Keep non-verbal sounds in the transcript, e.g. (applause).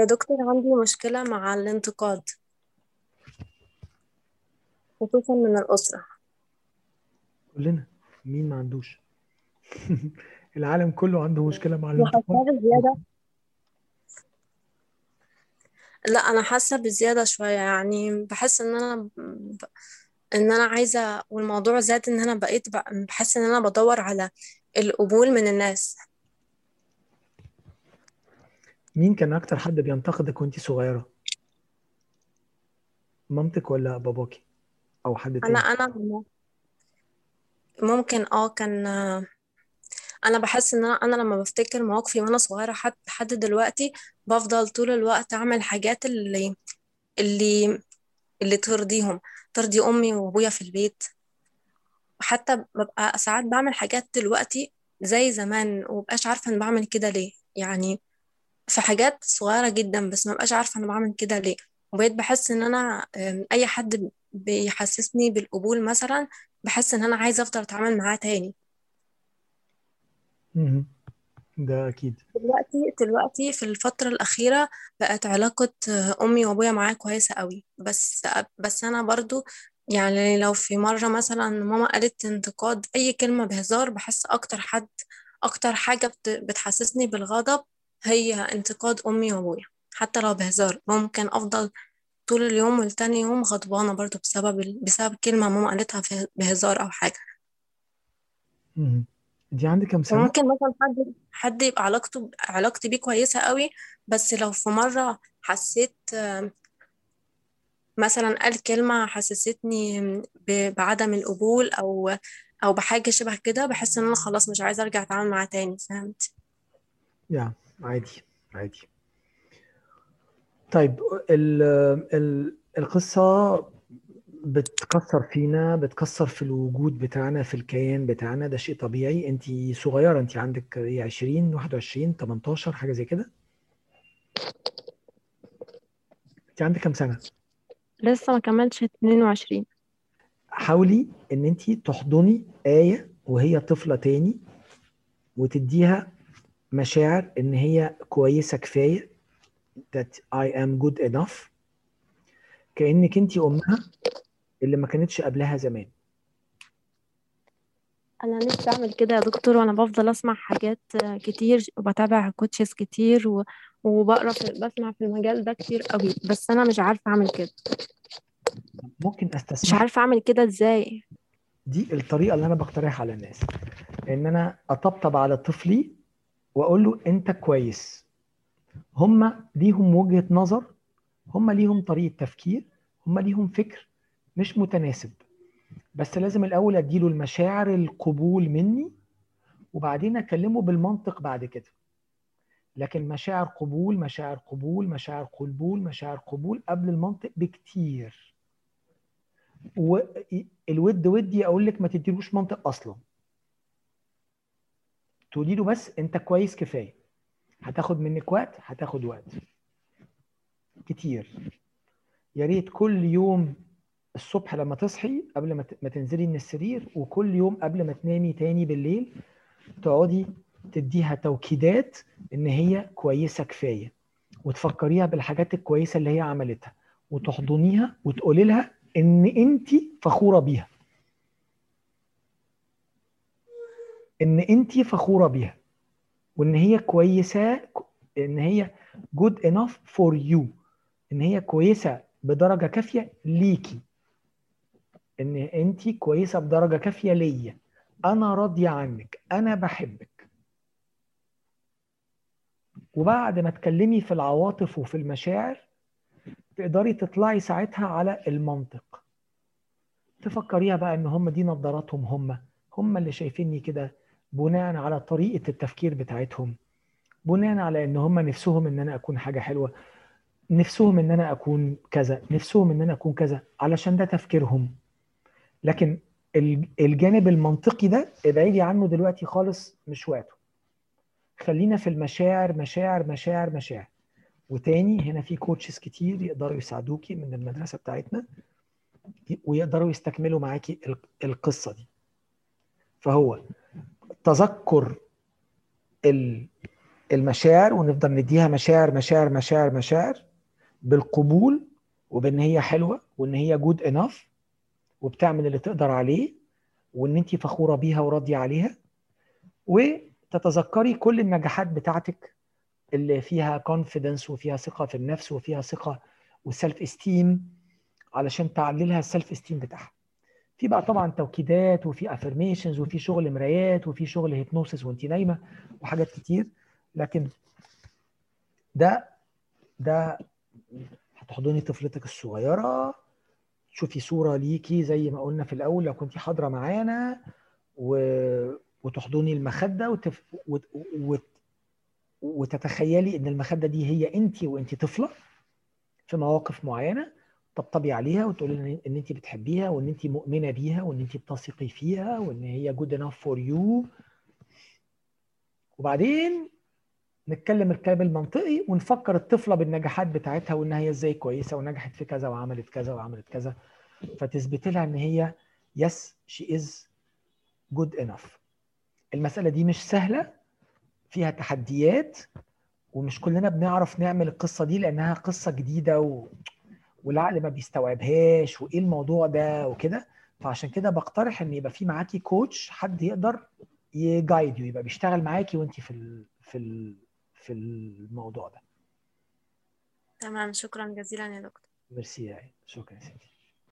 يا دكتور عندي مشكلة مع الانتقاد خصوصا من الأسرة. كلنا مين ما عندوش؟ (laughs) العالم كله عنده مشكلة مع الانتقاد. بزيادة. لا أنا حاسة بزيادة شوية. يعني بحس إن أنا ب... إن أنا عايزة والموضوع زاد إن أنا بقيت بحس إن أنا بدور على القبول من الناس. مين كان أكتر حد بينتقدك وأنت صغيرة؟ مامتك ولا باباكي أو حد تاني؟ أنا ممكن آه كان أنا بحس إن أنا أنا لما بفتكر مواقفي وأنا صغيرة حتى لحد دلوقتي بفضل طول الوقت أعمل حاجات اللي اللي اللي ترضيهم ترضي أمي وأبويا في البيت. وحتى ببقى ساعات بعمل حاجات دلوقتي زي زمان ومبقاش عارفة أنا بعمل كده ليه. يعني في حاجات صغيرة جدا بس مبقاش عارفة أنا بعمل كده ليه. وبقيت بحس إن أنا أم، أي حد بيحسسني بالقبول مثلا بحس إن أنا عايزة أفضل أتعامل معاه تاني. ده أكيد. دلوقتي دلوقتي في الفترة الأخيرة بقت علاقة آه، أمي وأبويا معايا كويسة قوي. بس بس أنا برضو يعني لو في مرة مثلا ماما قالت انتقاد أي كلمة بهزار بحس أكتر حد أكتر حاجة بت- بتحسسني بالغضب هي انتقاد أمي وأبويا حتى لو بهزار ممكن أفضل طول اليوم والتاني يوم غضبانة برضو بسبب بسبب كلمة ماما قالتها في- بهزار أو حاجة. دي عندك كام سنة؟ وممكن مثلا حد حد يبقى علاقته علاقتي بيه كويسة قوي بس لو في مرة حسيت مثلا قال كلمة حسستني بعدم القبول أو أو بحاجة شبه كده بحس إن أنا خلاص مش عايزة أرجع أتعامل معاه تاني فهمت يا عادي عادي. طيب ال ال القصة بتكسر فينا بتكسر في الوجود بتاعنا في الكيان بتاعنا. ده شيء طبيعي. انت صغيرة انت عندك إيه 20 21 18 حاجة زي كده؟ انت عندك كام سنة؟ لسه ما كملتش 22 حاولي ان انت تحضني آية وهي طفلة تاني وتديها مشاعر إن هي كويسة كفاية that I am good enough. كأنك أنت أمها اللي ما كانتش قبلها زمان. أنا نفسي أعمل كده يا دكتور وأنا بفضل أسمع حاجات كتير وبتابع كوتشز كتير و... وبقرأ في... بسمع في المجال ده كتير قوي. بس أنا مش عارفة أعمل كده. ممكن مش استسمح عارفة أعمل كده إزاي. دي الطريقة اللي أنا بقترحها على الناس. إن أنا أطبطب على طفلي واقول له انت كويس. هم ليهم وجهة نظر هم ليهم طريقة تفكير هم ليهم فكر مش متناسب. بس لازم الأول أديله المشاعر القبول مني وبعدين أكلمه بالمنطق بعد كده. لكن مشاعر قبول مشاعر قبول مشاعر قبول مشاعر قبول قبل المنطق بكتير. والود ودي أقول لك ما تديلوش منطق أصلا. تقولي له بس انت كويس كفاية. هتاخد منك وقت هتاخد وقت. كتير. يا ريت كل يوم الصبح لما تصحي قبل ما تنزلي من السرير وكل يوم قبل ما تنامي تاني بالليل تقعدي تديها توكيدات إن هي كويسة كفاية. وتفكريها بالحاجات الكويسة اللي هي عملتها. وتحضنيها وتقولي لها إن انت فخورة بيها. إن انت فخورة بيها وإن هي كويسة إن هي good enough for you إن هي كويسة بدرجة كافية ليكي إن انت كويسة بدرجة كافية ليا. أنا راضية عنك أنا بحبك. وبعد ما تكلمي في العواطف وفي المشاعر تقدري تطلعي ساعتها على المنطق. تفكريها بقى إن هم دي نظاراتهم هم. هم اللي شايفيني كده بناء على طريقة التفكير بتاعتهم بناء على إن هم نفسهم إن أنا أكون حاجة حلوة نفسهم إن أنا أكون كذا نفسهم إن أنا أكون كذا علشان ده تفكيرهم. لكن ال- الجانب المنطقي ده ابعدي عنه دلوقتي خالص مش وقته. خلينا في المشاعر مشاعر مشاعر مشاعر. وتاني هنا في كوتشز كتير يقدروا يساعدوكي من المدرسة بتاعتنا ويقدروا يستكملوا معاكي ال- القصة دي. فهو تذكر ال المشاعر ونفضل نديها مشاعر مشاعر مشاعر مشاعر بالقبول وبإن هي حلوة وإن هي good enough وبتعمل اللي تقدر عليه وإن انت فخورة بيها وراضية عليها. وتتذكري كل النجاحات بتاعتك اللي فيها confidence وفيها ثقة في النفس وفيها ثقة و self-esteem علشان تعلي لها ال self-esteem بتاعها. في بقى طبعا توكيدات وفي affirmations وفي شغل مرايات وفي شغل hypnosis وانت نايمه وحاجات كتير. لكن ده ده هتحضني طفلتك الصغيرة. تشوفي صورة ليكي زي ما قلنا في الأول لو كنت حاضرة معانا و... وتحضني المخدة وتف... وت... وت... وتتخيلي إن المخدة دي هي انت وانت طفلة في مواقف معينة. طبطبي عليها وتقولي إن انت بتحبيها وإن انت مؤمنة بيها وإن انت بتثقي فيها وإن هي good enough for you وبعدين نتكلم الكلام المنطقي ونفكر الطفلة بالنجاحات بتاعتها وإن هي إزاي كويسة ونجحت في كذا وعملت كذا وعملت كذا. فتثبت لها إن هي yes she is good enough المسألة دي مش سهلة فيها تحديات ومش كلنا بنعرف نعمل القصة دي لأنها قصة جديدة و... والعقل ما بيستوعبهاش وإيه الموضوع ده وكده. فعشان كده بقترح إن يبقى في معاكي كوتش حد يقدر يجايد يبقى بيشتغل معاكي وأنت في ال في ال في الموضوع ده. تمام شكرا جزيلا يا دكتور. ميرسي شكرا يا سيدي.